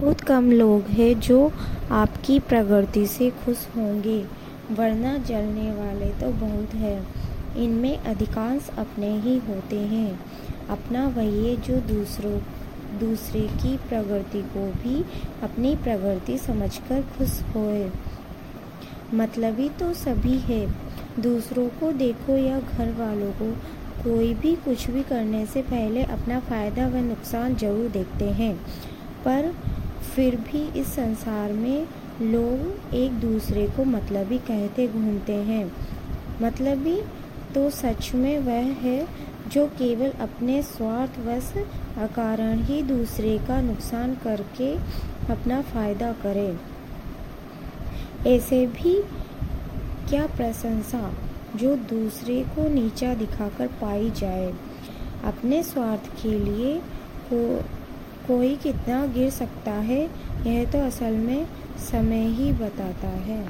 बहुत कम लोग हैं जो आपकी प्रगति से खुश होंगे। वरना जलने वाले तो बहुत हैं। इनमें अधिकांश अपने ही होते हैं। अपना वही है जो दूसरों, दूसरे की प्रगति को भी अपनी प्रगति समझकर खुश होए। मतलबी तो सभी है। दूसरों को देखो या घर वालों को, कोई भी कुछ भी करने से पहले अपना फ़ायदा व नुकसान ज़रूर देखते हैं। पर फिर भी इस संसार में लोग एक दूसरे को मतलबी कहते घूमते हैं। मतलबी तो सच में वह है जो केवल अपने स्वार्थवश अकारण ही दूसरे का नुकसान करके अपना फ़ायदा करे। ऐसे भी क्या प्रशंसा जो दूसरे को नीचा दिखाकर पाई जाए? अपने स्वार्थ के लिए को कोई कितना गिर सकता है यह तो असल में समय ही बताता है।